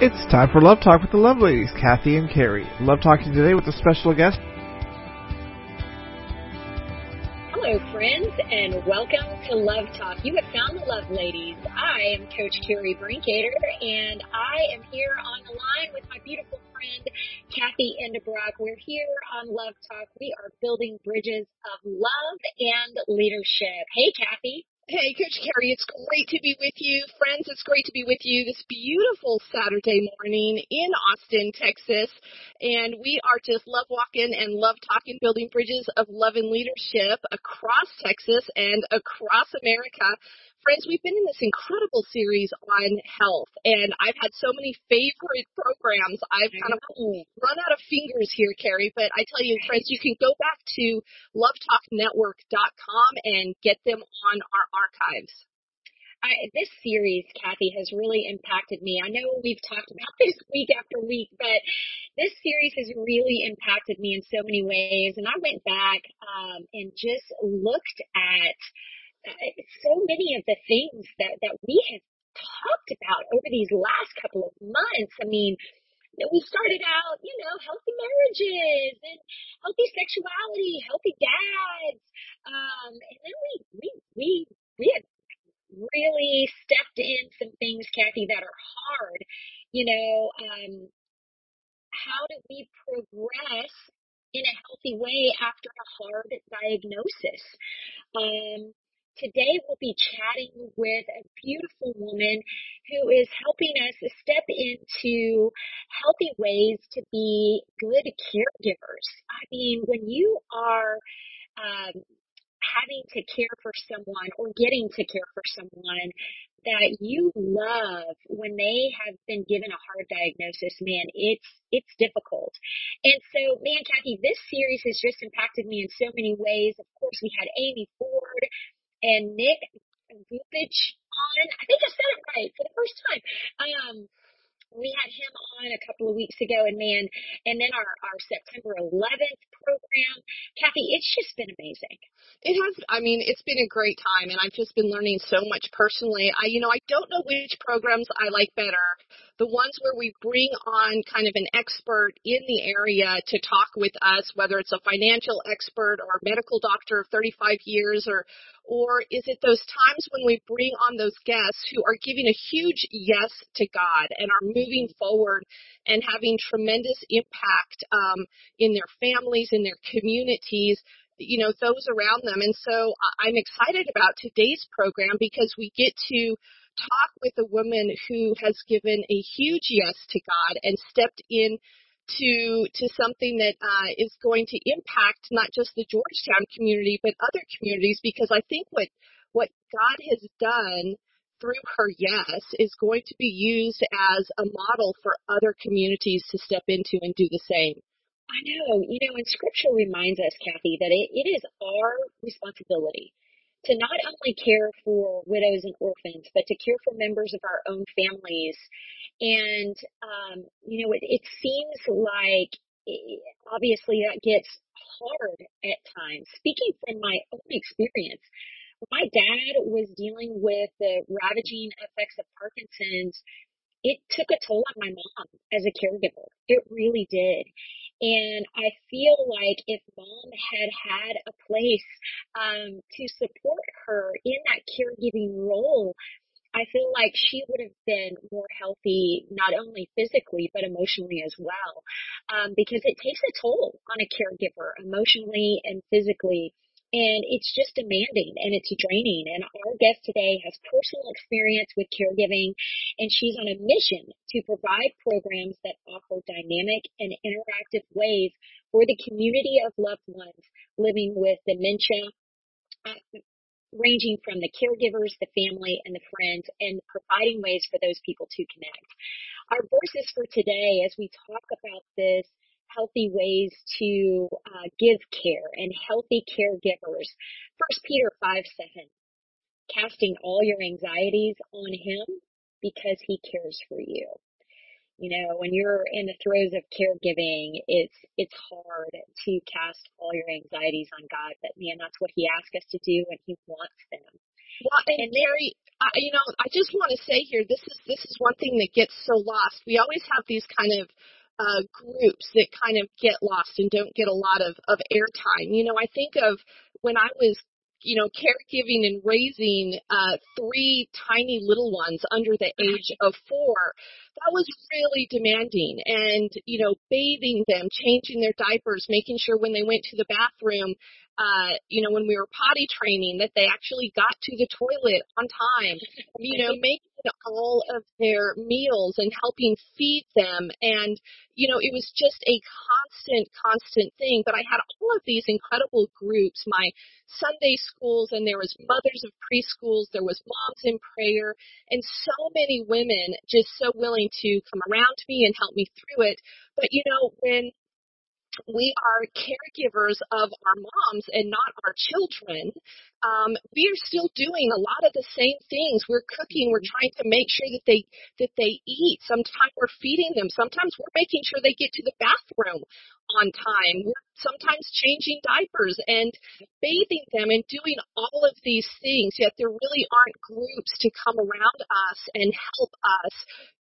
It's time for Love Talk with the Love Ladies, Cathy and Kerri. Love talking today with a special guest. Hello, friends, and welcome to Love Talk. You have found the Love Ladies. I am Coach Kerri Brinkoeter, and I am here on the line with my beautiful friend, Cathy Endebrock. We're here on Love Talk. We are building bridges of love and leadership. Hey, Cathy. Hey, Coach Kerri, it's great to be with you. Friends, it's great to be with you this beautiful Saturday morning in Austin, Texas. And we are just love walking and love talking, building bridges of love and leadership across Texas and across America. Friends, we've been in this incredible series on health, and I've had so many favorite programs. I've kind of run out of fingers here, Kerri, but I tell you, friends, you can go back to lovetalknetwork.com and get them on our archives. I, this series, Cathy, has really impacted me. I know we've talked about this week after week, but this series has really impacted me in so many ways. And I went back um, and just looked at so many of the things that, that we have talked about over these last couple of months. I mean, we started out, you know, healthy marriages and healthy sexuality, healthy dads. Um, and then we, we, we, we had really stepped in some things, Cathy, that are hard. You know, um, how do we progress in a healthy way after a hard diagnosis? Um, Today we'll be chatting with a beautiful woman who is helping us step into healthy ways to be good caregivers. I mean, when you are um, having to care for someone or getting to care for someone that you love when they have been given a hard diagnosis, man, it's it's difficult. And so, man, Cathy, this series has just impacted me in so many ways. Of course, we had Amy Ford and Nick Vujicic on. I think I said it right for the first time. Um, we had him on a couple of weeks ago and man, and then our, our September 11th program. Cathy, it's just been amazing. It has, I mean, it's been a great time and I've just been learning so much personally. I, you know, I don't know which programs I like better. The ones where we bring on kind of an expert in the area to talk with us, whether it's a financial expert or a medical doctor of 35 years or, or is it those times when we bring on those guests who are giving a huge yes to God and are moving forward and having tremendous impact um, in their families, in their communities, you know, those around them. And so I'm excited about today's program because we get to talk with a woman who has given a huge yes to God and stepped in to to something that uh, is going to impact not just the Georgetown community but other communities because I think what what God has done through her yes is going to be used as a model for other communities to step into and do the same. I know, you know, and scripture reminds us, Cathy, that it, it is our responsibility to not only care for widows and orphans, but to care for members of our own families. And, um, you know, it, it seems like obviously that gets hard at times. Speaking from my own experience, my dad was dealing with the ravaging effects of Parkinson's, it took a toll on my mom as a caregiver. It really did. And I feel like if mom had had a place um, to support her in that caregiving role, I feel like she would have been more healthy, not only physically, but emotionally as well. Um, because it takes a toll on a caregiver emotionally and physically. And it's just demanding and it's draining. And our guest today has personal experience with caregiving and she's on a mission to provide programs that offer dynamic and interactive ways for the community of loved ones living with dementia, uh, ranging from the caregivers, the family, and the friends, and providing ways for those people to connect. Our verses for today, as we talk about this healthy ways to uh, give care and healthy caregivers. First Peter 5 7, casting all your anxieties on him because he cares for you. You know, when you're in the throes of caregiving, it's it's hard to cast all your anxieties on God, but man, that's what He asks us to do, and He wants them. Well, and Mary, I, you know, I just want to say here, this is this is one thing that gets so lost. We always have these kind of uh, groups that kind of get lost and don't get a lot of of airtime. You know, I think of when I was you know, caregiving and raising uh, three tiny little ones under the age of four, that was really demanding. And, you know, bathing them, changing their diapers, making sure when they went to the bathroom, uh, you know, when we were potty training, that they actually got to the toilet on time, you know, making all of their meals and helping feed them. And, you know, it was just a constant, constant thing. But I had all of these incredible groups, my Sunday schools, and there was mothers of preschools, there was moms in prayer, and so many women just so willing to come around to me and help me through it. But, you know, when we are caregivers of our moms and not our children, um, we are still doing a lot of the same things. We're cooking. We're trying to make sure that they that they eat. Sometimes we're feeding them. Sometimes we're making sure they get to the bathroom on time. We're sometimes changing diapers and bathing them and doing all of these things. Yet there really aren't groups to come around us and help us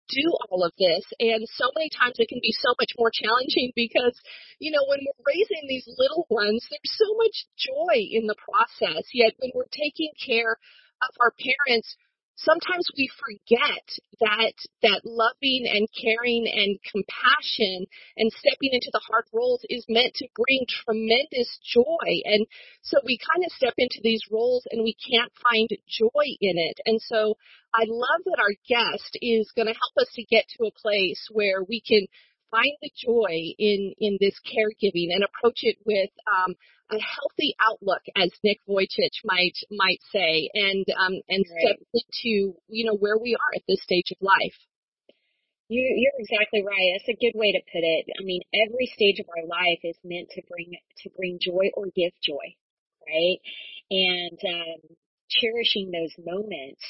do all of this. And so many times it can be so much more challenging because, you know, when we're raising these little ones, there's so much joy in the process. Yet when we're taking care of our parents, sometimes we forget that that loving and caring and compassion and stepping into the hard roles is meant to bring tremendous joy. And so we kind of step into these roles and we can't find joy in it. And so i love that our guest is going to help us to get to a place where we can find the joy in in this caregiving and approach it with um, a healthy outlook, as Nick Vujicic might might say, and um, and right. step into you know where we are at this stage of life. You, you're exactly right. That's a good way to put it. I mean, every stage of our life is meant to bring to bring joy or give joy, right? And um, cherishing those moments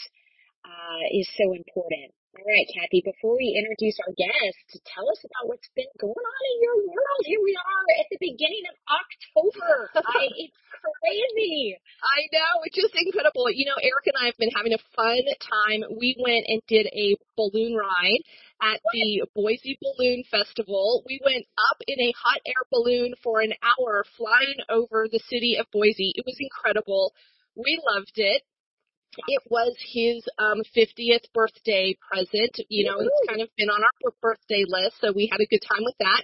uh, is so important. All right, Cathy, before we introduce our guest, tell us about what's been going on in your world. Here we are at the beginning of October. I, it's crazy. I know. It's just incredible. You know, Eric and I have been having a fun time. We went and did a balloon ride at what? the Boise Balloon Festival. We went up in a hot air balloon for an hour flying over the city of Boise. It was incredible. We loved it it was his um 50th birthday present. You know, it's kind of been on our birthday list, so we had a good time with that.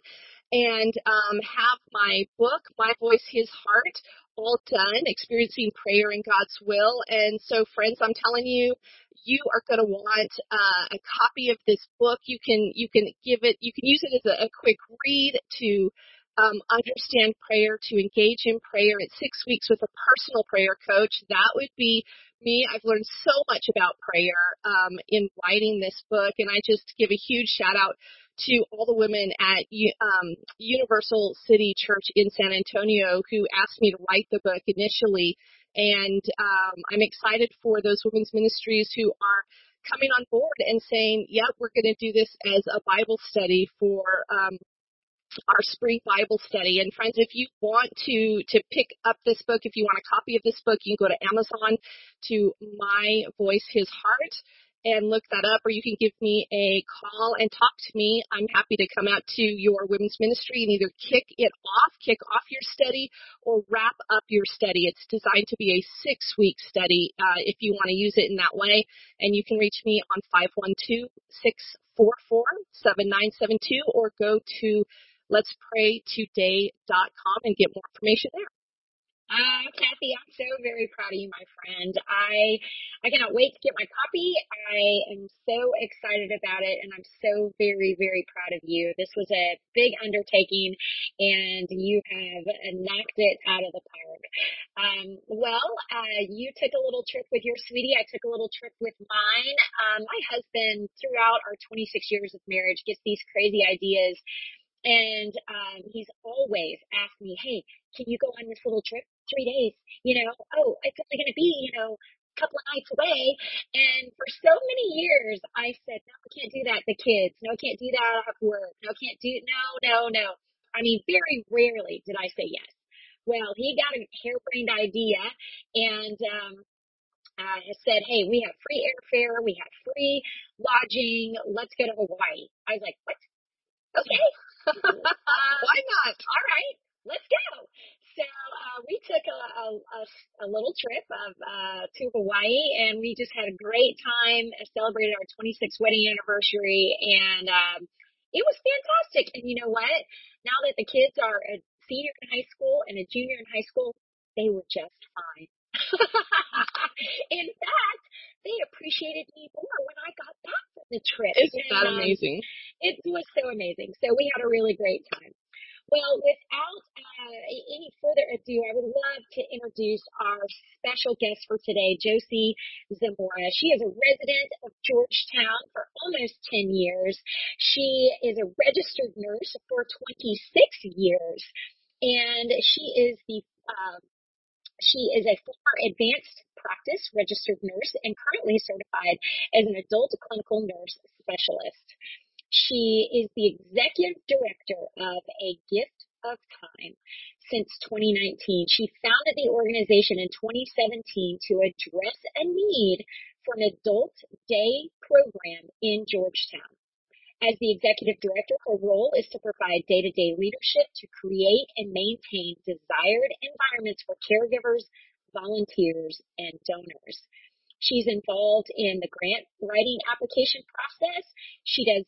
And um have my book, My Voice, His Heart, all done, experiencing prayer in God's will. And so, friends, I'm telling you, you are going to want uh, a copy of this book. You can you can give it, you can use it as a, a quick read to um, understand prayer, to engage in prayer. It's six weeks with a personal prayer coach. That would be me. I've learned so much about prayer um, in writing this book, and I just give a huge shout out to all the women at um, Universal City Church in San Antonio who asked me to write the book initially. And um, I'm excited for those women's ministries who are coming on board and saying, yep, we're going to do this as a Bible study for um, our spring Bible study. And friends, if you want to to pick up this book, if you want a copy of this book, you can go to Amazon to My Voice His Heart and look that up, or you can give me a call and talk to me. I'm happy to come out to your women's ministry and either kick it off, kick off your study, or wrap up your study. It's designed to be a six week study uh, if you want to use it in that way. And you can reach me on 512 644 7972 or go to letspraytoday.com and get more information there. Uh, Cathy, I'm so very proud of you, my friend. I I cannot wait to get my copy. I am so excited about it, and I'm so very, very proud of you. This was a big undertaking, and you have knocked it out of the park. Um, well, uh, you took a little trip with your sweetie. I took a little trip with mine. Um, my husband, throughout our 26 years of marriage, gets these crazy ideas and um, he's always asked me, hey, can you go on this little trip? Three days, you know, oh, it's only going to be, you know, a couple of nights away. And for so many years, I said, no, I can't do that. The kids, no, I can't do that. I have work. No, I can't do, no, no, no. I mean, very rarely did I say yes. Well, he got a harebrained idea and, um, uh, said, "Hey, we have free airfare, we have free lodging. Let's go to Hawaii." I was like, "What? Okay, why not? All right, let's go." So uh, we took a, a, a, little trip of, uh, to Hawaii, and we just had a great time. Celebrated our 26th wedding anniversary, and um, it was fantastic. And you know what? Now that the kids are a senior in high school and a junior in high school, they were just fine. in fact, they appreciated me more when I got back from the trip. Isn't that um, amazing? It was so amazing. So we had a really great time. Well, without uh, any further ado, I would love to introduce our special guest for today, Josie Zemora. She is a resident of Georgetown for almost 10 years. She is a registered nurse for 26 years, and she is the uh, she is a former advanced practice registered nurse and currently certified as an adult clinical nurse specialist. She is the executive director of A Gift of Time since 2019. She founded the organization in 2017 to address a need for an adult day program in Georgetown. As the executive director, her role is to provide day-to-day leadership to create and maintain desired environments for caregivers, volunteers, and donors. She's involved in the grant writing application process. She does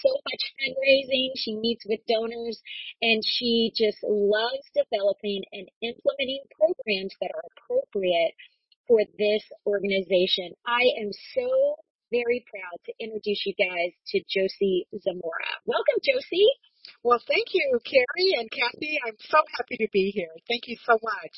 so much fundraising. She meets with donors and she just loves developing and implementing programs that are appropriate for this organization. I am so very proud to introduce you guys to Josie Zemora. Welcome, Josie. Well, thank you, Kerri and Cathy. I'm so happy to be here. Thank you so much.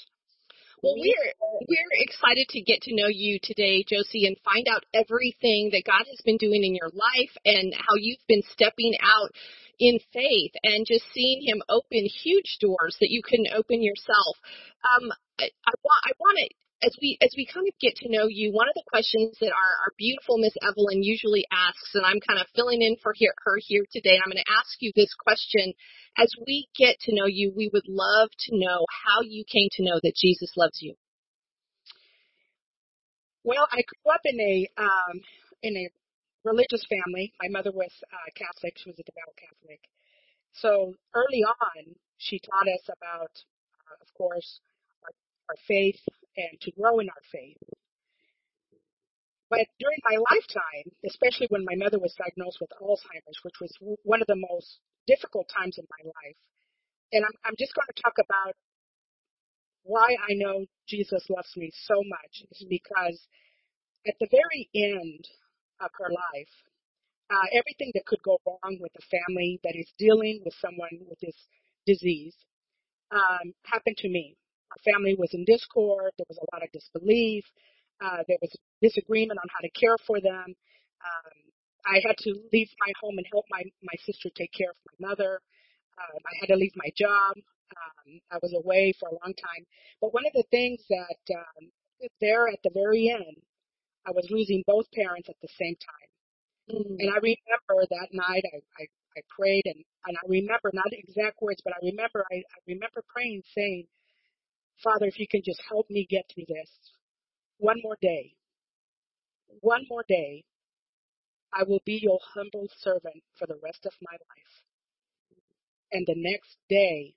Well, we're we're excited to get to know you today, Josie, and find out everything that God has been doing in your life and how you've been stepping out in faith and just seeing Him open huge doors that you couldn't open yourself. Um, I, I want I want to as we as we kind of get to know you, one of the questions that our, our beautiful Miss Evelyn usually asks, and I'm kind of filling in for here, her here today, I'm going to ask you this question. As we get to know you, we would love to know how you came to know that Jesus loves you. Well, I grew up in a um, in a religious family. My mother was uh, Catholic; she was a devout Catholic. So early on, she taught us about, uh, of course, our, our faith, and to grow in our faith. But during my lifetime, especially when my mother was diagnosed with Alzheimer's, which was one of the most difficult times in my life, and I'm, I'm just going to talk about why I know Jesus loves me so much is because at the very end of her life, uh, everything that could go wrong with a family that is dealing with someone with this disease um, happened to me. Our family was in discord. There was a lot of disbelief. Uh, there was disagreement on how to care for them. Um, I had to leave my home and help my my sister take care of my mother. Um, I had to leave my job. Um, I was away for a long time. But one of the things that um, there at the very end, I was losing both parents at the same time. Mm. And I remember that night I, I, I prayed and, and I remember not exact words, but I remember I, I remember praying saying, Father, if you can just help me get through this one more day, one more day, I will be your humble servant for the rest of my life. And the next day,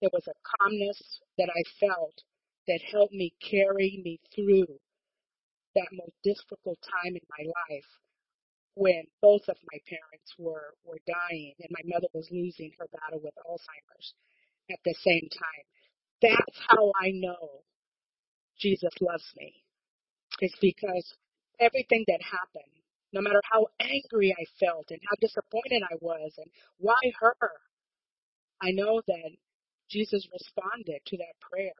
there was a calmness that I felt that helped me carry me through that most difficult time in my life when both of my parents were, were dying and my mother was losing her battle with Alzheimer's at the same time. That's how I know Jesus loves me. It's because everything that happened, no matter how angry I felt and how disappointed I was and why her, I know that Jesus responded to that prayer.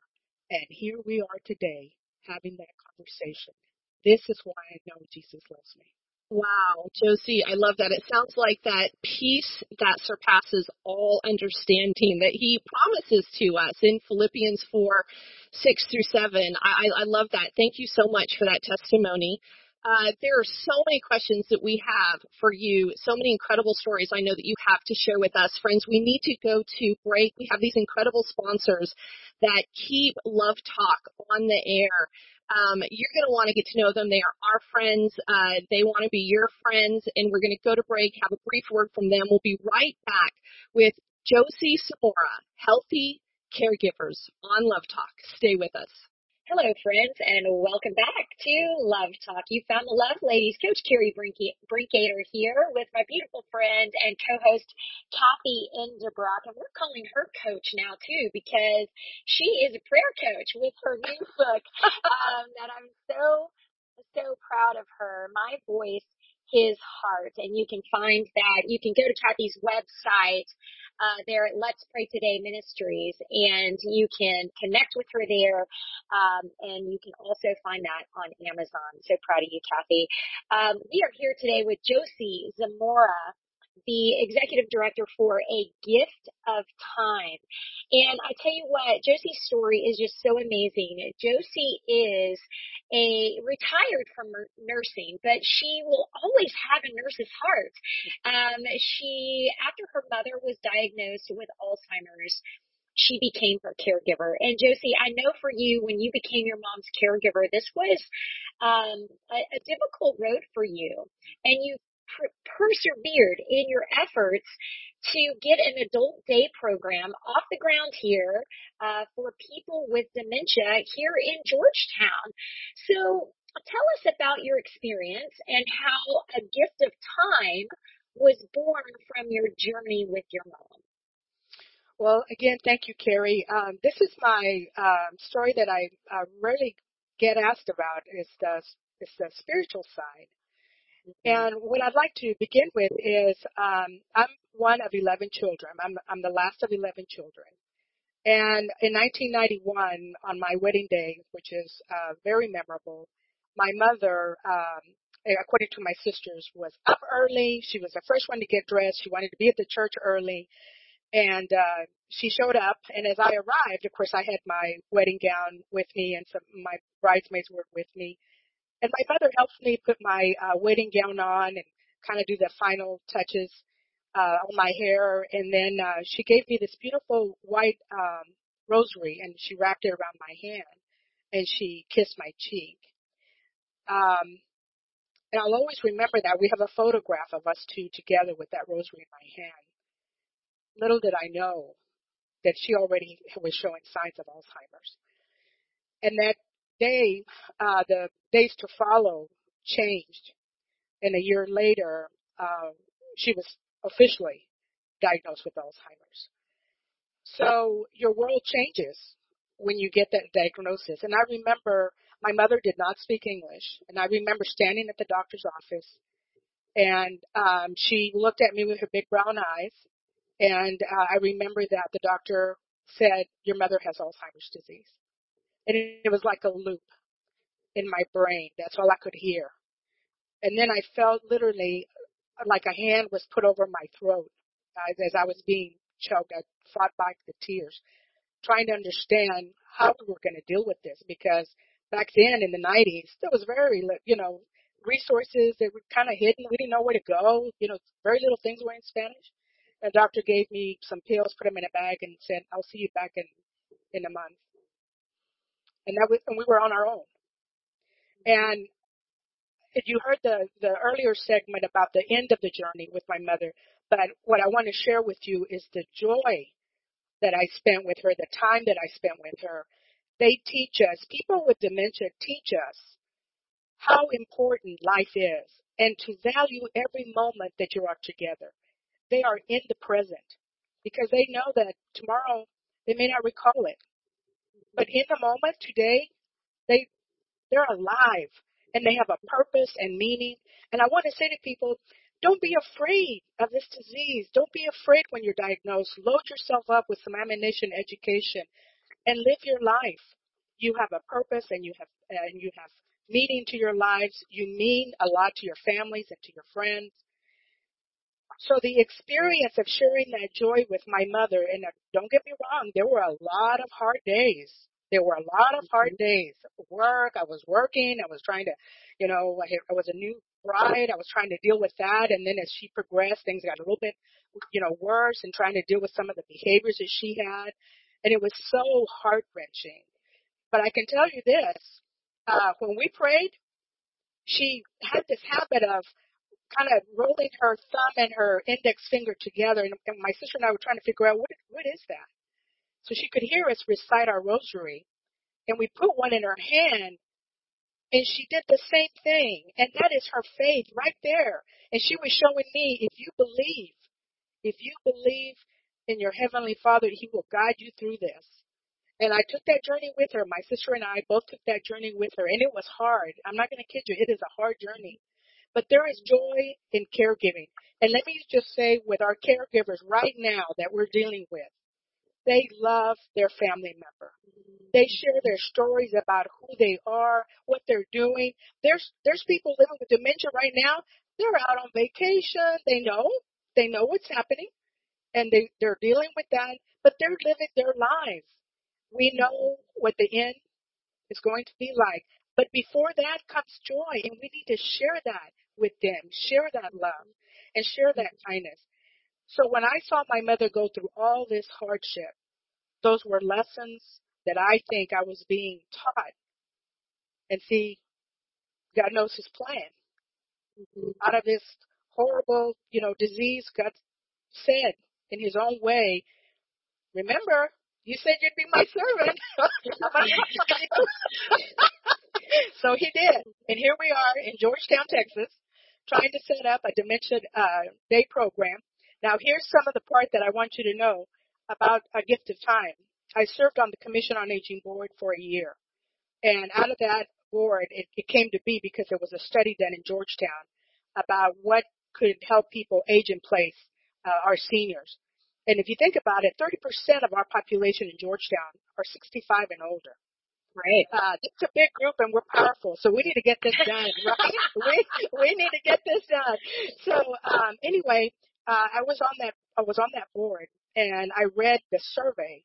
And here we are today having that conversation. This is why I know Jesus loves me. Wow, Josie, I love that. It sounds like that peace that surpasses all understanding that he promises to us in Philippians 4, 6 through 7. I, I love that. Thank you so much for that testimony. Uh, there are so many questions that we have for you, so many incredible stories I know that you have to share with us. Friends, we need to go to break. We have these incredible sponsors that keep Love Talk on the air. Um, you're going to want to get to know them. They are our friends. Uh, they want to be your friends, and we're going to go to break, have a brief word from them. We'll be right back with Josie Zemora, Healthy Caregivers on Love Talk. Stay with us. Hello, friends, and welcome back to Love Talk. You found the Love Ladies. Coach Kerri Brinkoeter here with my beautiful friend and co-host Cathy Endebrock, and we're calling her coach now too because she is a prayer coach with her new book um, that I'm so so proud of her. My voice, his heart, and you can find that. You can go to Cathy's website uh, there at Let's Pray Today Ministries, and you can connect with her there, um, and you can also find that on Amazon. So proud of you, Cathy. Um, we are here today with Josie Zemora, the executive director for a gift of time. And I tell you what, Josie's story is just so amazing. Josie is a retired from nursing, but she will always have a nurse's heart. Um, she, after her mother was diagnosed with Alzheimer's, she became her caregiver. And Josie, I know for you, when you became your mom's caregiver, this was um, a, a difficult road for you, and you per- persevered in your efforts to get an adult day program off the ground here uh, for people with dementia here in Georgetown. So tell us about your experience and how a gift of time was born from your journey with your mom. Well, again, thank you, Kerri. Um, this is my um, story that I uh, rarely get asked about. Is the is the spiritual side. And what I'd like to begin with is um, I'm one of 11 children. I'm, I'm the last of 11 children. And in 1991, on my wedding day, which is uh, very memorable, my mother, um, according to my sisters, was up early. She was the first one to get dressed. She wanted to be at the church early. And uh, she showed up, and as I arrived, of course, I had my wedding gown with me, and some my bridesmaids were with me. And my mother helps me put my uh, wedding gown on and kind of do the final touches uh, on my hair. And then uh, she gave me this beautiful white um, rosary, and she wrapped it around my hand, and she kissed my cheek. Um, and I'll always remember that. We have a photograph of us two together with that rosary in my hand. Little did I know that she already was showing signs of Alzheimer's. And that day, uh, the days to follow changed. And a year later, uh, she was officially diagnosed with Alzheimer's. So your world changes when you get that diagnosis. And I remember my mother did not speak English, and I remember standing at the doctor's office, and um, she looked at me with her big brown eyes, and uh, I remember that the doctor said, "Your mother has Alzheimer's disease." And it was like a loop in my brain. That's all I could hear. And then I felt literally like a hand was put over my throat uh, as I was being choked. I fought back the tears, trying to understand how we were going to deal with this because back then in the 90s, there was very, you know, resources that were kind of hidden. We didn't know where to go. You know, very little things were in Spanish. The doctor gave me some pills, put them in a bag, and said, "I'll see you back in in a month." And that was, and we were on our own. And you heard the the earlier segment about the end of the journey with my mother, but what I want to share with you is the joy that I spent with her, the time that I spent with her. They teach us, people with dementia teach us how important life is and to value every moment that you are together. They are in the present because they know that tomorrow they may not recall it. But in the moment today, they they're alive and they have a purpose and meaning. And I want to say to people, don't be afraid of this disease. Don't be afraid when you're diagnosed. Load yourself up with some ammunition, education, and live your life. You have a purpose and you have and you have meaning to your lives. You mean a lot to your families and to your friends. So the experience of sharing that joy with my mother, and uh, don't get me wrong, there were a lot of hard days. There were a lot of hard days. Work, I was working, I was trying to, you know, I, I was a new bride, I was trying to deal with that, and then as she progressed, things got a little bit, you know, worse, and trying to deal with some of the behaviors that she had, and it was so heart wrenching. But I can tell you this, uh, when we prayed, she had this habit of kind of rolling her thumb and her index finger together, and, and my sister and I were trying to figure out what what is that. So she could hear us recite our rosary, and we put one in her hand, and she did the same thing, and that is her faith right there. And she was showing me, if you believe, if you believe in your heavenly Father, He will guide you through this. And I took that journey with her. My sister and I both took that journey with her, and it was hard. I'm not going to kid you; it is a hard journey. But there is joy in caregiving. And let me just say with our caregivers right now that we're dealing with, they love their family member. They share their stories about who they are, what they're doing. There's there's people living with dementia right now. They're out on vacation. They know. They know what's happening and they, they're dealing with that, but they're living their lives. We know what the end is going to be like. But before that comes joy, and we need to share that with them, share that love, and share that kindness. So when I saw my mother go through all this hardship, those were lessons that I think I was being taught. And see, God knows His plan. Mm-hmm. Out of this horrible, you know, disease, God said in His own way, remember, you said you'd be my servant. so He did. And here we are in Georgetown, Texas, trying to set up a dementia uh, day program. Now, here's some of the part that I want you to know about a gift of time. I served on the Commission on Aging board for a year. And out of that board, it, it came to be because there was a study done in Georgetown about what could help people age in place, uh, our seniors. And if you think about it, 30% of our population in Georgetown are 65 and older. Right. Uh, it's a big group and we're powerful, so we need to get this done, right? we we need to get this done. So um, anyway, uh, I was on that I was on that board and I read the survey,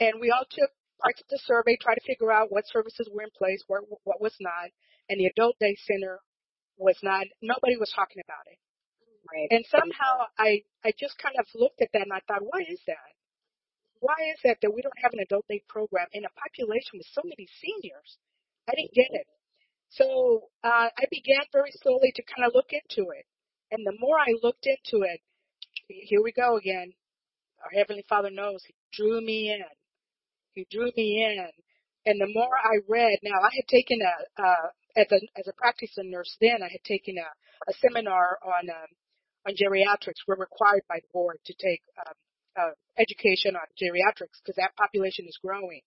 and we all took parts of the survey, try to figure out what services were in place, what what was not, and the adult day center was not. Nobody was talking about it. Right. And somehow I I just kind of looked at that and I thought, why is that? Why is that that we don't have an adult day program in a population with so many seniors? I didn't get it. So uh, I began very slowly to kind of look into it. And the more I looked into it, here we go again. Our Heavenly Father knows He drew me in. He drew me in. And the more I read, now I had taken a, uh, as a, as a practicing nurse then, I had taken a, a seminar on, um, on geriatrics. We're required by the board to take um, uh, education on geriatrics because that population is growing.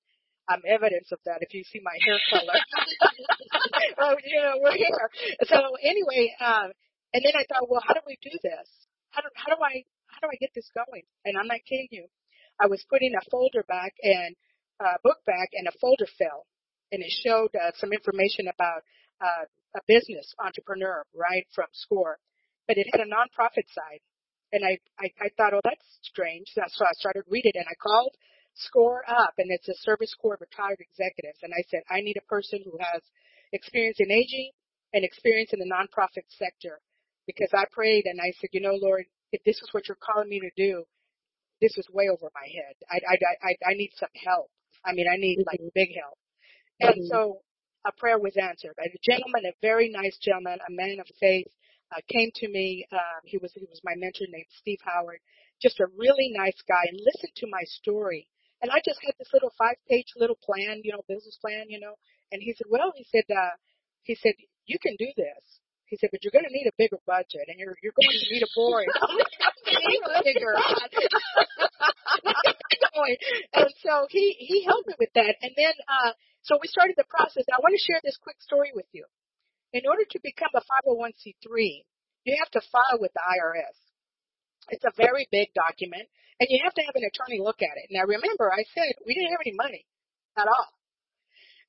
I'm evidence of that if you see my hair color. oh, know, we're here. So anyway, um, and then I thought, well, how do we do this? How do, how do I, how do I get this going? And I'm not kidding you. I was putting a folder back and, uh, book back and a folder fell and it showed uh, some information about, uh, a business entrepreneur, right, from SCORE. But it had a nonprofit side. And I, I, I thought, oh, that's strange. That's So I started reading it and I called Score Up and it's a Service Corps of Retired Executives. And I said, I need a person who has experience in aging and experience in the nonprofit sector. Because I prayed and I said, you know, Lord, if this is what you're calling me to do, this is way over my head. I, I, I, I need some help. I mean, I need like big help. And mm-hmm. so a prayer was answered. By a gentleman, a very nice gentleman, a man of faith, uh, came to me. Um, he was he was my mentor named Steve Howard, just a really nice guy, and listened to my story. And I just had this little five page little plan, you know, business plan, you know. And he said, well, he said, uh, he said, you can do this. He said, but you're going to need a bigger budget, and you're you're going to need a board. bigger. and so he he helped me with that, and then uh, so we started the process. And I want to share this quick story with you. In order to become a 501c3, you have to file with the IRS. It's a very big document, and you have to have an attorney look at it. Now, remember, I said we didn't have any money at all.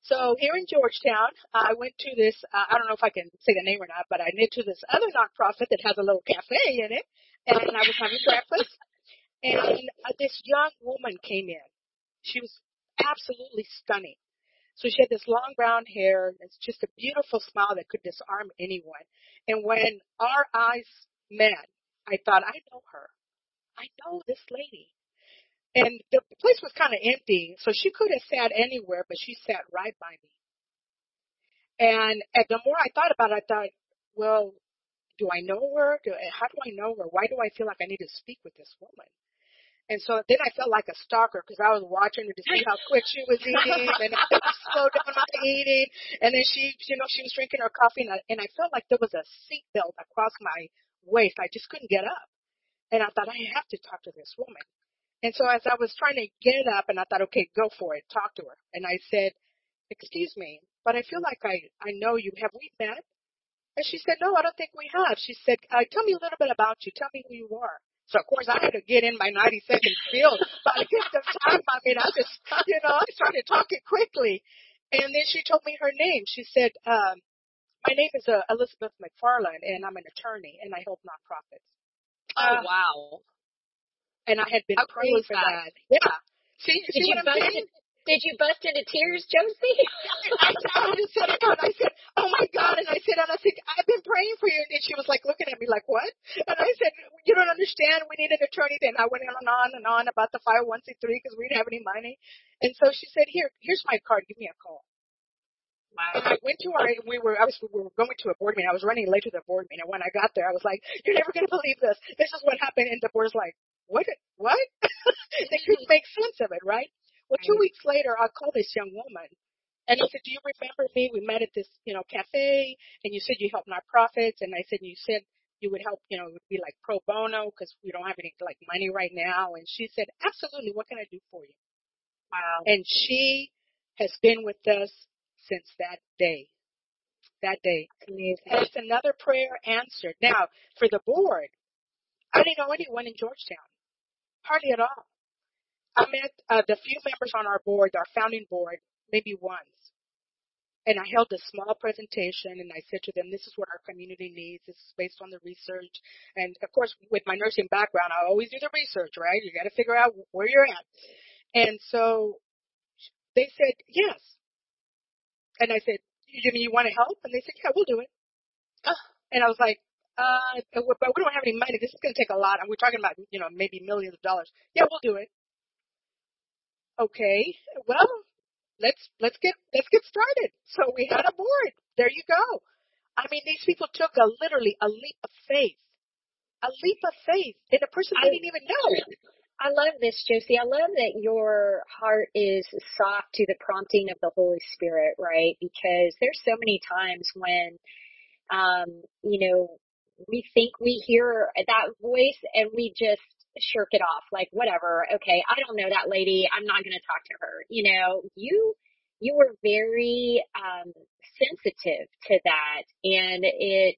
So here in Georgetown, I went to this, uh, I don't know if I can say the name or not, but I went to this other nonprofit that has a little cafe in it, and I was having breakfast, and uh, this young woman came in. She was absolutely stunning. So she had this long brown hair. It's just a beautiful smile that could disarm anyone. And when our eyes met, I thought, I know her. I know this lady. And the place was kind of empty, so she could have sat anywhere, but she sat right by me. And, and the more I thought about it, I thought, well, do I know her? Do, how do I know her? Why do I feel like I need to speak with this woman? And so then I felt like a stalker because I was watching her to see how quick she was eating and I slow down my eating. And then she, you know, she was drinking her coffee and I, and I felt like there was a seatbelt across my waist. I just couldn't get up. And I thought I have to talk to this woman. And so as I was trying to get up and I thought, okay, go for it, talk to her. And I said, excuse me, but I feel like I, I know you. Have we met? And she said, no, I don't think we have. She said, uh, tell me a little bit about you. Tell me who you are. So of course I had to get in my 90 second spiel by the gift of time. I mean, I just, you know, I started talking quickly. And then she told me her name. She said, um, my name is uh, Elizabeth McFarland and I'm an attorney and I help nonprofits. Oh, Uh, wow. And I had been How praying for that? that. Yeah. See, Did see you what I'm saying? Did you bust into tears, Josie? I, I just said it out. I said, "Oh my God!" And I said, "And I said, I've been praying for you." And then she was like looking at me like, "What?" And I said, "You don't understand. We need an attorney." Then I went on and on and on about the 501c3 because we didn't have any money. And so she said, "Here, here's my card. Give me a call." Wow. And I went to our, we were, I was, we were going to a board meeting. I was running late to the board meeting. And when I got there, I was like, you're never going to believe this. This is what happened. And the board's like, what, what? they couldn't make sense of it, right? Well, two weeks later, I called this young woman and I said, do you remember me? We met at this, you know, cafe and you said you help nonprofits. And I said, you said you would help, you know, it would be like pro bono because we don't have any like money right now. And she said, absolutely. What can I do for you? Wow. And she has been with us since that day. That day. Amazing. And it's another prayer answered. Now, for the board, I didn't know anyone in Georgetown. Hardly at all. I met uh, the few members on our board, our founding board, maybe once. And I held a small presentation and I said to them, this is what our community needs. This is based on the research. And of course, with my nursing background, I always do the research, right? You got to figure out where you're at. And so they said, yes. And I said, you mean you want to help? And they said, yeah, we'll do it. Ah. And I was like, uh, but we don't have any money. This is going to take a lot. And we're talking about, you know, maybe millions of dollars. Yeah, we'll do it. Okay. Well, let's, let's get, let's get started. So we had a board. There you go. I mean, these people took a literally a leap of faith, a leap of faith in a person they I- didn't even know. I love this, Josie. I love that your heart is soft to the prompting of the Holy Spirit, right? Because there's so many times when, um, you know, we think we hear that voice and we just shirk it off, like whatever. Okay, I don't know that lady. I'm not going to talk to her. You know, you you were very um, sensitive to that, and it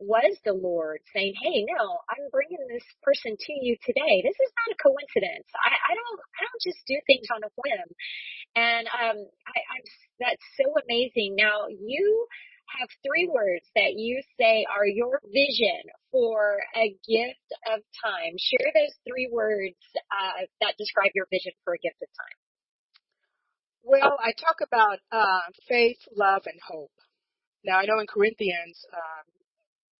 was the Lord saying, "Hey, no, I'm bringing this person to you today. This is not a coincidence. I, I don't, I don't just do things on a whim." And um, I, I'm that's so amazing. Now you have three words that you say are your vision for a gift of time. Share those three words uh, that describe your vision for a gift of time. Well, I talk about uh, faith, love, and hope. Now, I know in Corinthians, um,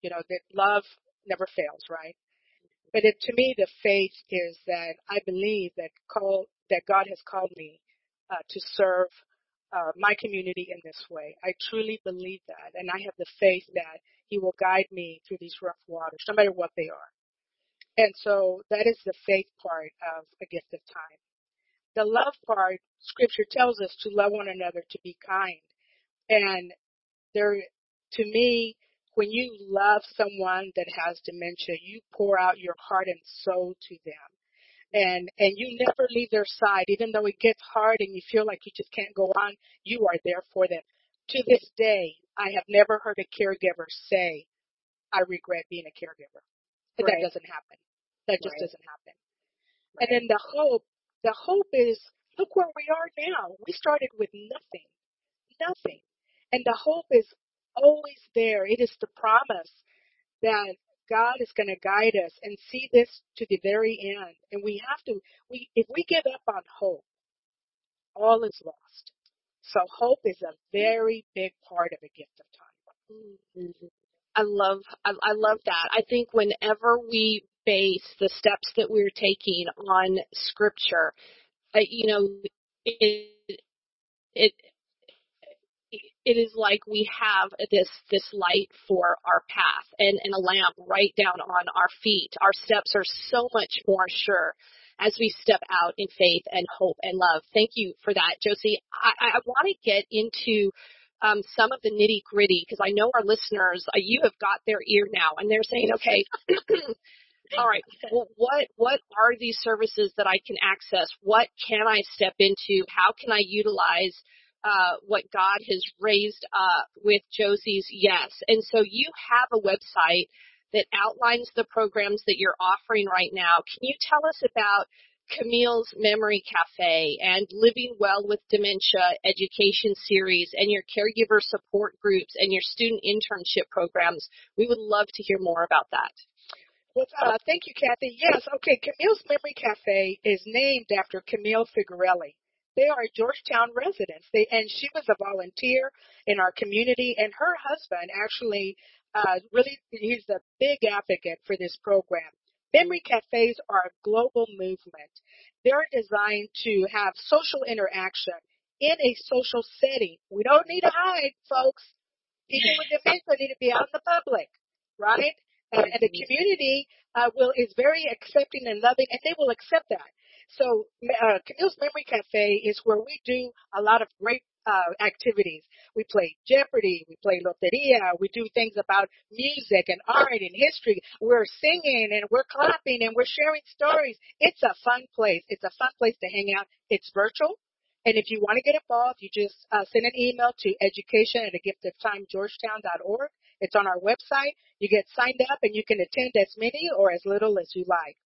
you know, that love never fails, right? But it, to me, the faith is that I believe that call that God has called me uh, to serve uh, my community in this way. I truly believe that, and I have the faith that He will guide me through these rough waters, no matter what they are. And so that is the faith part of a gift of time. The love part, Scripture tells us to love one another, to be kind, and there, to me, when you love someone that has dementia, you pour out your heart and soul to them. And, and you never leave their side, even though it gets hard and you feel like you just can't go on, you are there for them. To this day, I have never heard a caregiver say, I regret being a caregiver. But Right. that doesn't happen. That just Right. doesn't happen. And then the hope, the hope is, look where we are now. We started with nothing. Nothing. And the hope is always there. It is the promise that God is going to guide us and see this to the very end. And we have to, we, if we give up on hope, all is lost. So hope is a very big part of a gift of time. Mm-hmm. I love I, I love that. I think whenever we base the steps that we're taking on scripture, uh, you know, it it it is like we have this this light for our path and, and a lamp right down on our feet. Our steps are so much more sure as we step out in faith and hope and love. Thank you for that, Josie. I, I want to get into um, some of the nitty gritty because I know our listeners, uh, you have got their ear now and they're saying, okay, all right, well, what what are these services that I can access? What can I step into? How can I utilize uh, what God has raised up with Josie's Yes? And so you have a website that outlines the programs that you're offering right now. Can you tell us about Camille's Memory Cafe and Living Well with Dementia education series and your caregiver support groups and your student internship programs? We would love to hear more about that. Well, uh, thank you, Cathy. Yes, okay. Camille's Memory Cafe is named after Camille Figarelli. They are Georgetown residents. They and she was a volunteer in our community, and her husband actually uh, really he's a big advocate for this program. Memory cafes are a global movement. They're designed to have social interaction in a social setting. We don't need to hide, folks. People with dementia need to be out in the public, right? And, and the community uh, will is very accepting and loving, and they will accept that. So uh, Camille's Memory Cafe is where we do a lot of great uh, activities. We play Jeopardy, we play Loteria, we do things about music and art and history. We're singing and we're clapping and we're sharing stories. It's a fun place. It's a fun place to hang out. It's virtual. And if you want to get involved, you just uh, send an email to education at a gift of time georgetown.org. It's on our website. You get signed up and you can attend as many or as little as you like.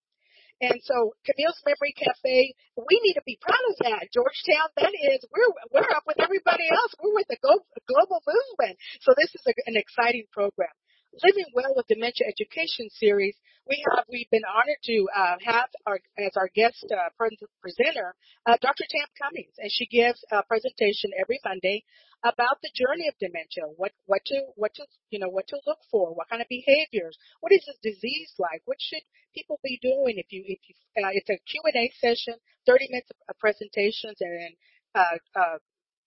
And so Camille's Memory Cafe, we need to be proud of that. Georgetown, that is, we're, we're up with everybody else. We're with the global movement. So this is a, an exciting program. Living Well with Dementia Education Series, we have, we've been honored to uh, have our, as our guest uh, presenter, uh, Dr. Tam Cummings, and she gives a presentation every Monday about the journey of dementia, what, what to, what to, you know, what to look for, what kind of behaviors, what is this disease like, what should people be doing if you, if you, uh, it's a Q&A session, 30 minutes of presentations and then, uh, uh,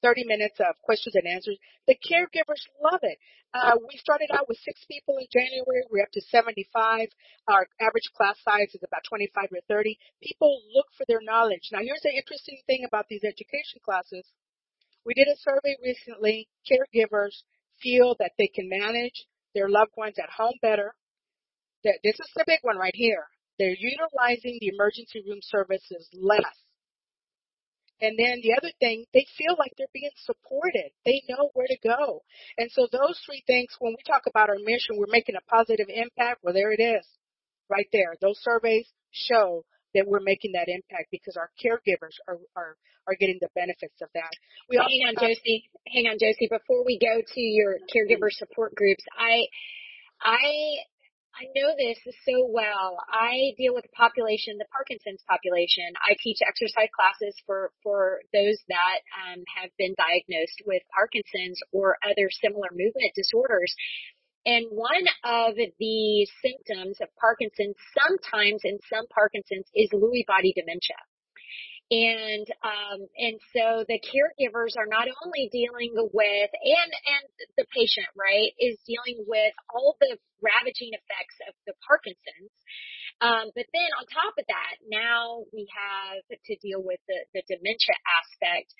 30 minutes of questions and answers. The caregivers love it. Uh, we started out with six people in January. We're up to 75. Our average class size is about 25 or 30. People look for their knowledge. Now, here's the interesting thing about these education classes. We did a survey recently. Caregivers feel that they can manage their loved ones at home better. This is the big one right here. They're utilizing the emergency room services less. And then the other thing, they feel like they're being supported. They know where to go. And so those three things, when we talk about our mission, we're making a positive impact. Well, there it is. Right there. Those surveys show that we're making that impact because our caregivers are are, are getting the benefits of that. We hang on, Josie. Hang on, Josie. Before we go to your caregiver support groups, I I I know this so well. I deal with the population, the Parkinson's population. I teach exercise classes for, for those that um, have been diagnosed with Parkinson's or other similar movement disorders. And one of the symptoms of Parkinson's, sometimes in some Parkinson's, is Lewy body dementia. And um, and so the caregivers are not only dealing with and and the patient right is dealing with all the ravaging effects of the Parkinson's, um, but then on top of that, now we have to deal with the the dementia aspect.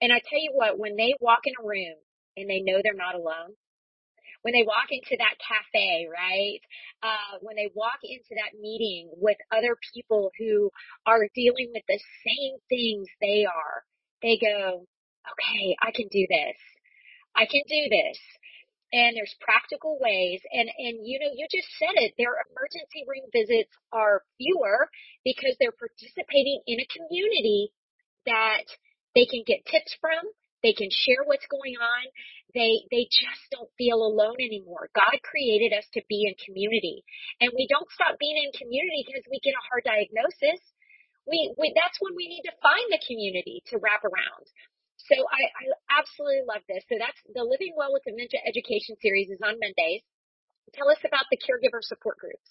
And I tell you what, when they walk in a room and they know they're not alone, when they walk into that cafe, right? Uh, when they walk into that meeting with other people who are dealing with the same things they are, they go, okay, I can do this. I can do this. And there's practical ways. And, and you know, you just said it. Their emergency room visits are fewer because they're participating in a community that they can get tips from. They can share what's going on they they just don't feel alone anymore. God created us to be in community. And we don't stop being in community because we get a hard diagnosis. we, we that's when we need to find the community to wrap around. So I, I absolutely love this. So that's the Living Well with Dementia Education Series is on Mondays. Tell us about the caregiver support groups.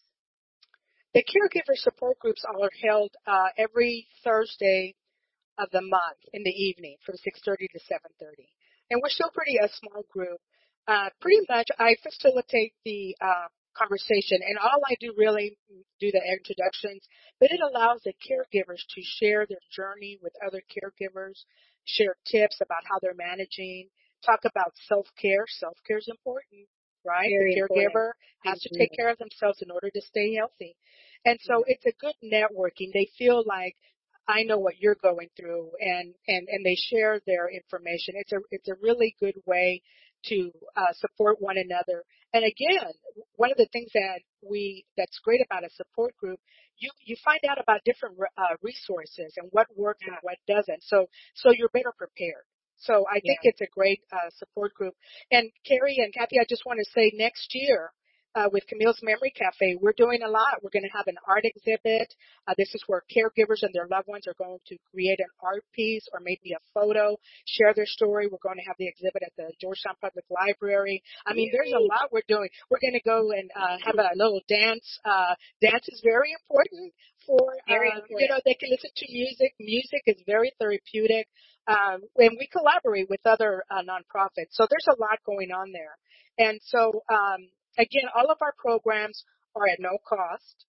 The caregiver support groups are held uh, every Thursday of the month in the evening from 6.30 to 7.30. And we're still pretty a small group. Uh, pretty much I facilitate the uh, conversation and all I do really do the introductions, but it allows the caregivers to share their journey with other caregivers, share tips about how they're managing, talk about self-care. Self-care is important, right? Very the caregiver important. has to take care of themselves in order to stay healthy. And so it's a good networking. They feel like I know what you're going through and, and, and they share their information. It's a, it's a really good way to uh, support one another. And again, one of the things that we, that's great about a support group, you, you find out about different uh, resources and what works and what doesn't. So, so you're better prepared. So I think Yeah. it's a great uh, support group. And Kerri and Cathy, I just want to say next year, with Camille's Memory Cafe, we're doing a lot. We're going to have an art exhibit. Uh, this is where caregivers and their loved ones are going to create an art piece or maybe a photo, share their story. We're going to have the exhibit at the Georgetown Public Library. I mean, there's a lot we're doing. We're going to go and uh, have a little dance. Uh, dance is very important for, Very uh, you know, they can listen to music. Music is very therapeutic. Um, and we collaborate with other uh, nonprofits. So there's a lot going on there. And so, um, again, all of our programs are at no cost.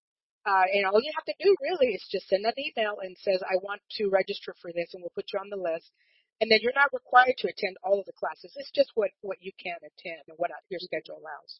Uh, and all you have to do really is just send an email and says, I want to register for this and we'll put you on the list. And then you're not required to attend all of the classes. It's just what, what you can attend and what uh, your schedule allows.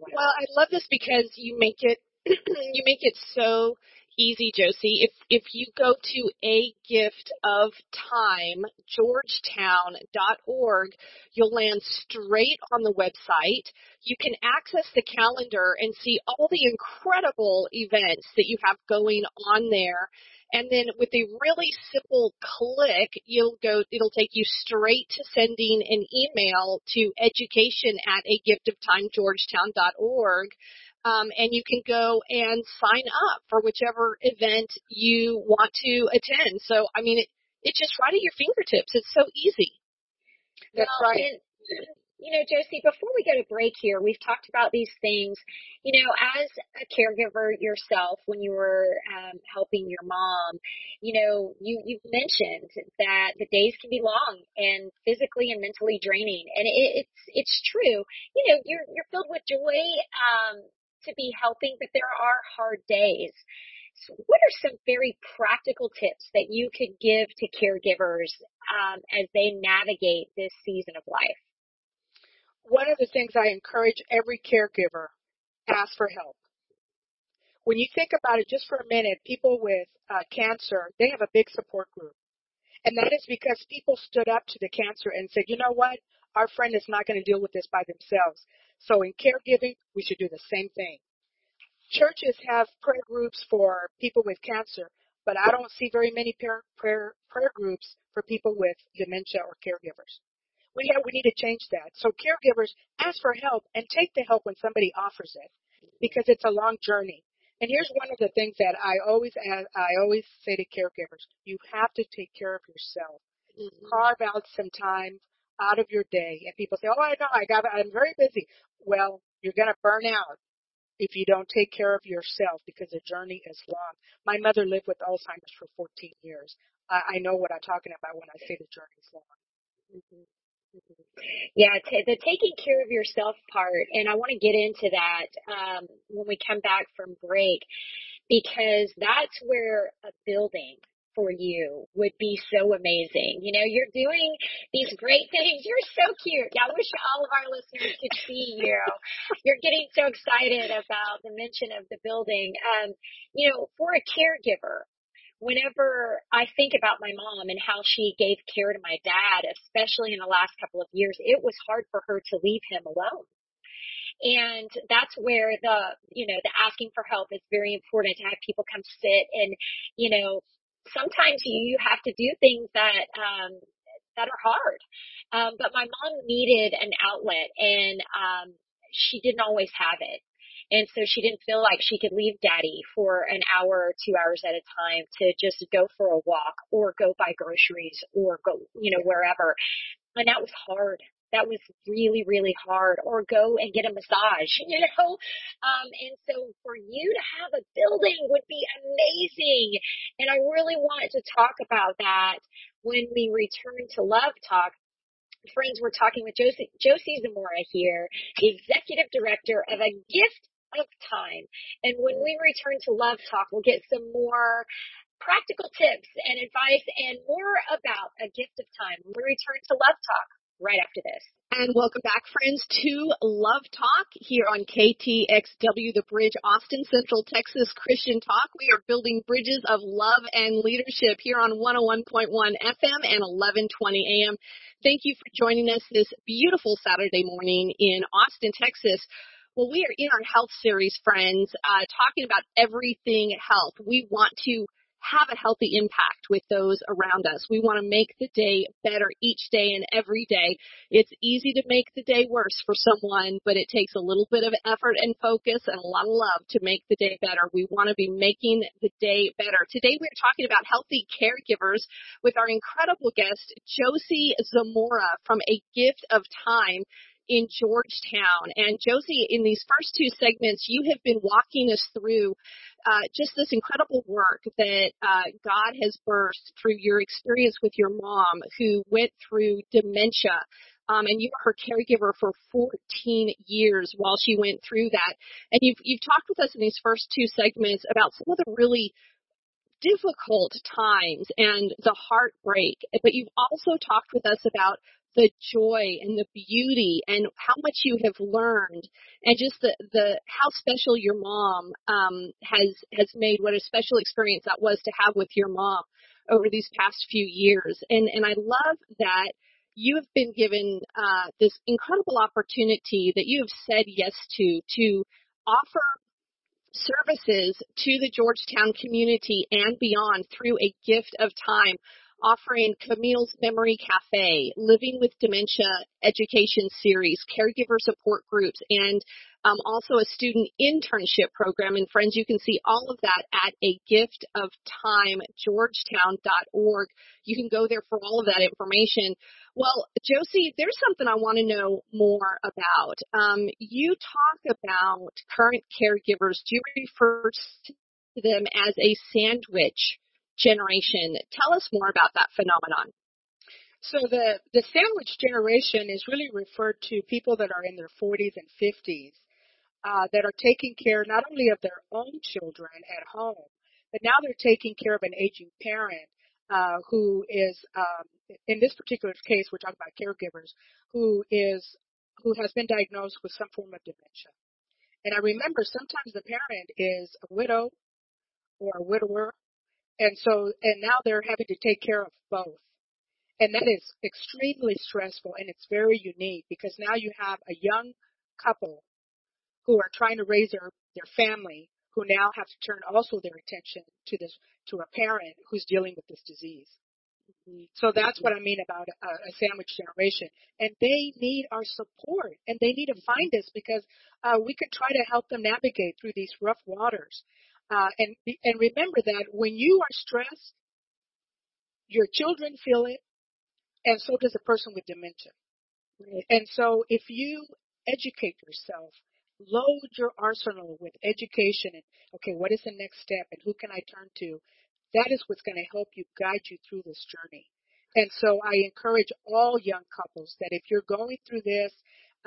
Well, I love this because you make it you make it so easy, Josie. If if you go to a gift of time georgetown.org, you'll land straight on the website. You can access the calendar and see all the incredible events that you have going on there. And then with a really simple click, you'll go, it'll take you straight to sending an email to education at a gift of time georgetown.org. Um, and you can go and sign up for whichever event you want to attend. So, I mean, it, it's just right at your fingertips. It's so easy. That's Well, right. And, you know, Josie, before we go to break here, we've talked about these things. You know, as a caregiver yourself, when you were um, helping your mom, you know, you you've mentioned that the days can be long and physically and mentally draining, and it, it's it's true. You know, you're you're filled with joy um, to be helping, but there are hard days. So what are some very practical tips that you could give to caregivers um, as they navigate this season of life? one of the things I encourage every caregiver, ask for help. When you think about it just for a minute, people with uh, cancer, they have a big support group. And that is because people stood up to the cancer and said, you know what? Our friend is not going to deal with this by themselves. So in caregiving, we should do the same thing. Churches have prayer groups for people with cancer, but I don't see very many prayer, prayer, prayer groups for people with dementia or caregivers. We have, we need to change that. So caregivers ask for help and take the help when somebody offers it because it's a long journey. And here's one of the things that I always ask, I always say to caregivers, you have to take care of yourself. Mm-hmm. Carve out some time out of your day. And people say, oh, I know, I got, I'm very busy. Well, you're going to burn out if you don't take care of yourself because the journey is long. My mother lived with Alzheimer's for 14 years. I, I know what I'm talking about when I say the journey is long. Yeah, t- the taking care of yourself part, and I want to get into that um, when we come back from break, because that's where a building for you would be so amazing. You know, you're doing these great things. You're so cute. I wish all of our listeners could see you. You're getting so excited about the mention of the building. Um, you know, for a caregiver, whenever I think about my mom and how she gave care to my dad, especially in the last couple of years, it was hard for her to leave him alone. And that's where the, you know, the asking for help is very important to have people come sit and, you know, sometimes you have to do things that, um, that are hard. Um, but my mom needed an outlet and, um, she didn't always have it. And so she didn't feel like she could leave daddy for an hour or two hours at a time to just go for a walk or go buy groceries or go, you know, wherever. And that was hard that was really, really hard or go and get a massage, you know? Um, and so for you to have a building would be amazing. And I really want to talk about that when we return to Love Talk. Friends, we're talking with Josie, Josie Zemora here, executive director of a gift of time. And when we return to Love Talk, we'll get some more practical tips and advice and more about a gift of time. When we return to Love Talk right after this. And welcome back, friends, to Love Talk here on KTXW, the Bridge, Austin Central Texas Christian Talk. We are building bridges of love and leadership here on 101.1 FM and 1120 AM. Thank you for joining us this beautiful Saturday morning in Austin, Texas. Well, we are in our health series, friends, uh, talking about everything health. We want to have a healthy impact with those around us. We want to make the day better each day and every day. It's easy to make the day worse for someone, but it takes a little bit of effort and focus and a lot of love to make the day better. We want to be making the day better. Today we're talking about healthy caregivers with our incredible guest, Josie Zemora from A Gift of Time in Georgetown. And Josie, in these first two segments, you have been walking us through uh, just this incredible work that uh, God has birthed through your experience with your mom who went through dementia. Um, and you were her caregiver for 14 years while she went through that. And you've, you've talked with us in these first two segments about some of the really difficult times and the heartbreak, but you've also talked with us about the joy and the beauty and how much you have learned and just the the how special your mom um has has made what a special experience that was to have with your mom over these past few years. And and I love that you have been given uh this incredible opportunity that you have said yes to to offer services to the Georgetown community and beyond through a gift of time offering Camille's Memory Cafe, Living with Dementia Education Series, caregiver support groups, and um, also a student internship program. And friends, you can see all of that at a gift of time, georgetown.org. You can go there for all of that information. Well, Josie, there's something I want to know more about. Um, you talk about current caregivers. Do you refer to them as a sandwich generation. Tell us more about that phenomenon. So the, the sandwich generation is really referred to people that are in their 40s and 50s uh, that are taking care not only of their own children at home, but now they're taking care of an aging parent uh, who is, um, in this particular case, we're talking about caregivers, who is who has been diagnosed with some form of dementia. And I remember sometimes the parent is a widow or a widower and so, and now they're having to take care of both. And that is extremely stressful and it's very unique because now you have a young couple who are trying to raise their, their family who now have to turn also their attention to this, to a parent who's dealing with this disease. So that's what I mean about a, a, sandwich generation. And they need our support and they need to find us because uh, we can try to help them navigate through these rough waters. Uh, and and remember that when you are stressed, your children feel it, and so does a person with dementia. Right. And so if you educate yourself, load your arsenal with education and okay, what is the next step and who can I turn to? That is what's going to help you guide you through this journey. And so I encourage all young couples that if you're going through this,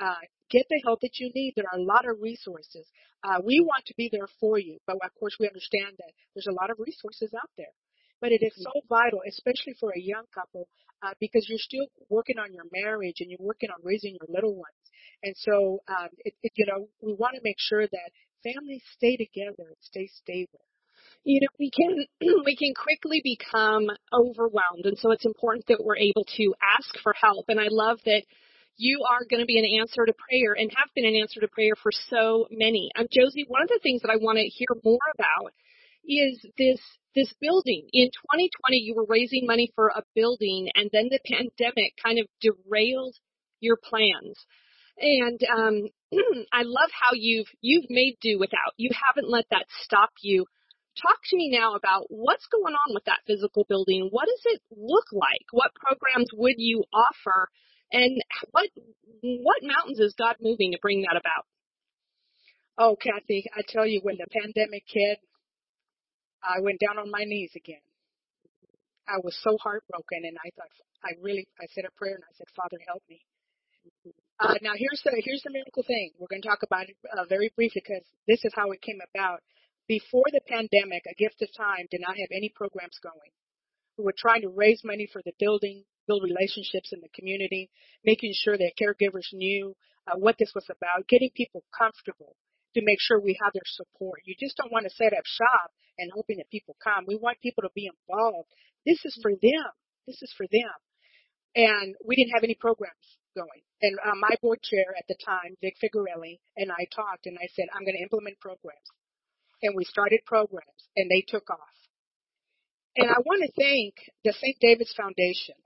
uh, get the help that you need. There are a lot of resources. Uh, we want to be there for you, but of course we understand that there's a lot of resources out there. But it is so vital, especially for a young couple, uh, because you're still working on your marriage and you're working on raising your little ones. And so, um, it, it, you know, we want to make sure that families stay together and stay stable you know we can we can quickly become overwhelmed and so it's important that we're able to ask for help and i love that you are going to be an answer to prayer and have been an answer to prayer for so many. Um, Josie, one of the things that I want to hear more about is this this building. In 2020, you were raising money for a building, and then the pandemic kind of derailed your plans. And um, I love how you've you've made do without. You haven't let that stop you. Talk to me now about what's going on with that physical building. What does it look like? What programs would you offer? And what what mountains is God moving to bring that about? Oh, Cathy, I tell you, when the pandemic hit, I went down on my knees again. I was so heartbroken, and I thought, I really, I said a prayer, and I said, Father, help me. Uh, now here's the here's the miracle thing. We're going to talk about it uh, very briefly because this is how it came about. Before the pandemic, A Gift of Time did not have any programs going. We were trying to raise money for the building, build relationships in the community, making sure that caregivers knew uh, what this was about, getting people comfortable to make sure we have their support. You just don't want to set up shop and hoping that people come. We want people to be involved. This is for them. This is for them. And we didn't have any programs going. And uh, my board chair at the time, Vic Figarelli, and I talked and I said, I'm going to implement programs. And we started programs and they took off. And I want to thank the St. David's Foundation.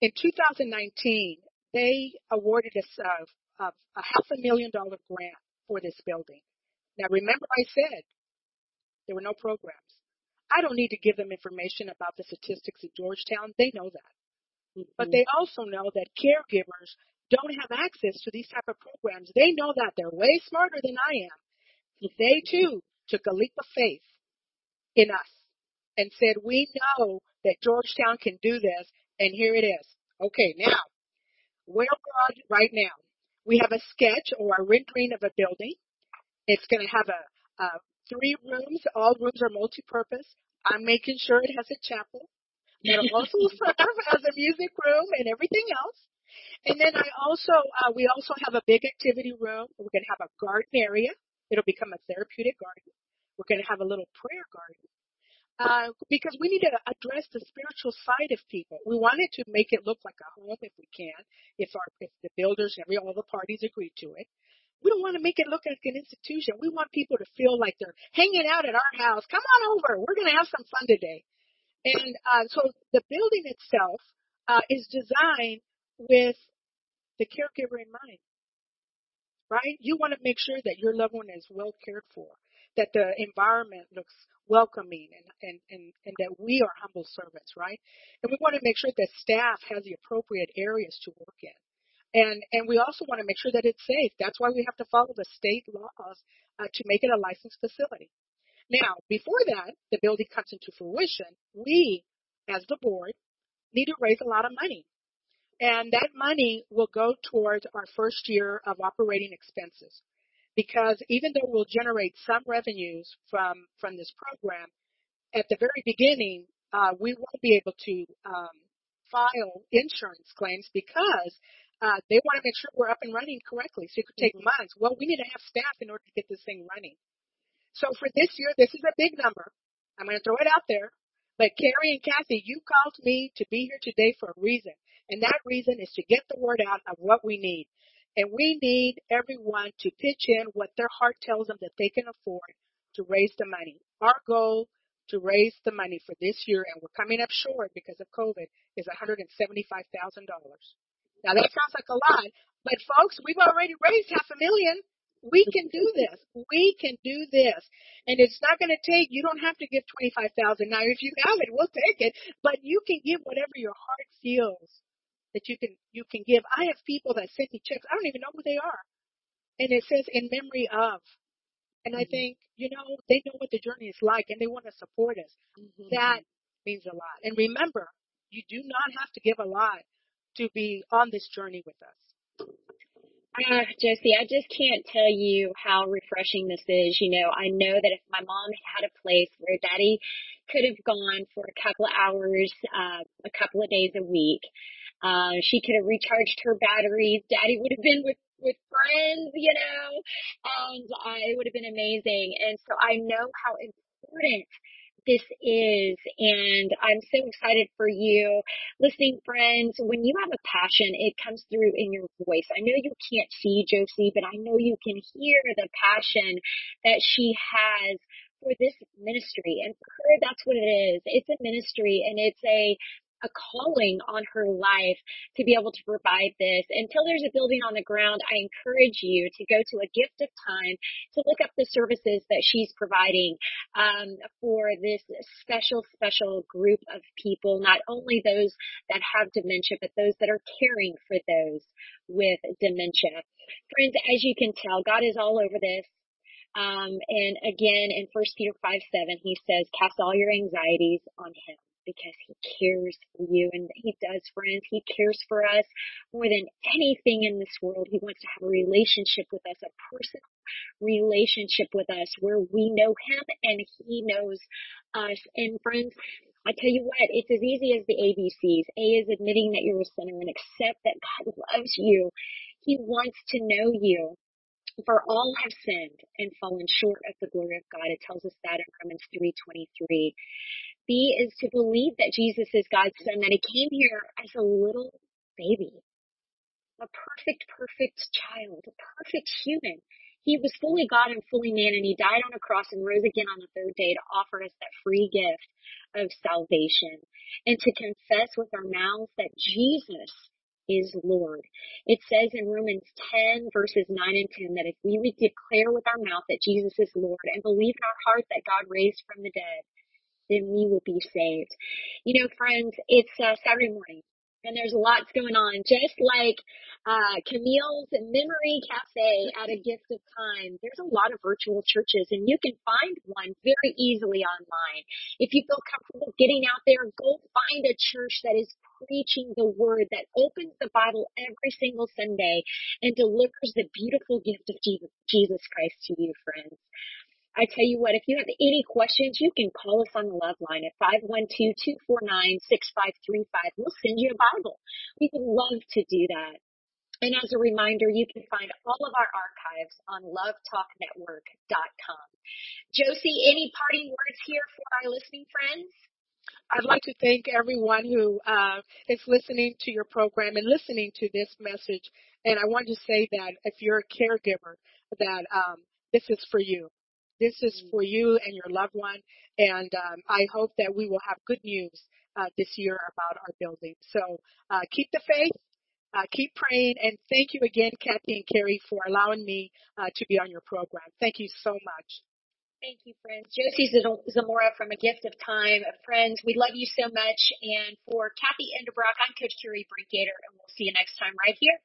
In 2019, they awarded us a, a, a half a million dollar grant for this building. Now remember I said there were no programs. I don't need to give them information about the statistics at Georgetown. They know that. Mm-hmm. But they also know that caregivers don't have access to these type of programs. They know that they're way smarter than I am. They too took a leap of faith in us and said, we know that Georgetown can do this and here it is. Okay, now, where we're right now, we have a sketch or a rendering of a building. It's going to have a, a three rooms. All rooms are multi-purpose. I'm making sure it has a chapel. It'll also serve as a music room and everything else. And then I also, uh, we also have a big activity room. We're going to have a garden area. It'll become a therapeutic garden. We're going to have a little prayer garden. Uh, because we need to address the spiritual side of people. We wanted to make it look like a home if we can, if our if the builders and all the parties agree to it. We don't want to make it look like an institution. We want people to feel like they're hanging out at our house. Come on over. We're going to have some fun today. And uh, so the building itself uh, is designed with the caregiver in mind, right? You want to make sure that your loved one is well cared for, that the environment looks welcoming and, and, and, and that we are humble servants, right? And we want to make sure that staff has the appropriate areas to work in. And, and we also want to make sure that it's safe. That's why we have to follow the state laws uh, to make it a licensed facility. Now, before that, the building comes into fruition, we, as the board, need to raise a lot of money. And that money will go towards our first year of operating expenses because even though we'll generate some revenues from from this program, at the very beginning uh, we won't be able to um, file insurance claims because uh, they want to make sure we're up and running correctly. So it could take mm-hmm. months. Well, we need to have staff in order to get this thing running. So for this year, this is a big number. I'm going to throw it out there. But Kerri and Cathy, you called me to be here today for a reason. And that reason is to get the word out of what we need. And we need everyone to pitch in what their heart tells them that they can afford to raise the money. Our goal to raise the money for this year, and we're coming up short because of COVID, is $175,000. Now that sounds like a lot, but folks, we've already raised half a million. We can do this. We can do this. And it's not going to take, you don't have to give 25,000. Now if you have it, we'll take it, but you can give whatever your heart feels that you can you can give. I have people that send me checks. I don't even know who they are, and it says in memory of. And I mm-hmm. think you know they know what the journey is like, and they want to support us. Mm-hmm. That means a lot. And remember, you do not have to give a lot to be on this journey with us. Uh, Josie, I just can't tell you how refreshing this is. You know, I know that if my mom had a place where daddy could have gone for a couple of hours, uh, a couple of days a week, uh, she could have recharged her batteries. Daddy would have been with with friends, you know, and uh, it would have been amazing. And so I know how important this is and I'm so excited for you. Listening friends, when you have a passion, it comes through in your voice. I know you can't see Josie, but I know you can hear the passion that she has for this ministry. And for her, that's what it is. It's a ministry and it's a a calling on her life to be able to provide this. Until there's a building on the ground, I encourage you to go to a gift of time to look up the services that she's providing um, for this special, special group of people, not only those that have dementia, but those that are caring for those with dementia. Friends, as you can tell, God is all over this. Um, and again, in 1 Peter 5 7, he says, Cast all your anxieties on him because he cares for you. And he does, friends. He cares for us more than anything in this world. He wants to have a relationship with us, a personal relationship with us where we know him and he knows us. And friends, I tell you what, it's as easy as the ABCs. A is admitting that you're a sinner and accept that God loves you. He wants to know you. For all have sinned and fallen short of the glory of God. It tells us that in Romans 3:23. B is to believe that Jesus is God's son, that he came here as a little baby, a perfect, perfect child, a perfect human. He was fully God and fully man, and he died on a cross and rose again on the third day to offer us that free gift of salvation and to confess with our mouths that Jesus is Lord. It says in Romans 10 verses 9 and 10 that if we would declare with our mouth that Jesus is Lord and believe in our heart that God raised from the dead, then we will be saved. You know, friends, it's uh, Saturday morning and there's lots going on. Just like uh, Camille's Memory Cafe at a gift of time, there's a lot of virtual churches, and you can find one very easily online. If you feel comfortable getting out there, go find a church that is preaching the word, that opens the Bible every single Sunday, and delivers the beautiful gift of Jesus Christ to you, friends. I tell you what, if you have any questions, you can call us on the love line at 512-249-6535. We'll send you a Bible. We would love to do that. And as a reminder, you can find all of our archives on lovetalknetwork.com. Josie, any parting words here for our listening friends? I'd like to thank everyone who uh, is listening to your program and listening to this message. And I want to say that if you're a caregiver, that um, this is for you. This is for you and your loved one. And um, I hope that we will have good news uh, this year about our building. So uh, keep the faith. Uh, keep praying and thank you again, Cathy and Kerri, for allowing me uh, to be on your program. Thank you so much. Thank you, friends. Josie Zemora from A Gift of Time. Friends, we love you so much. And for Cathy Endebrock, I'm Coach Kerri Brinkoeter, and we'll see you next time right here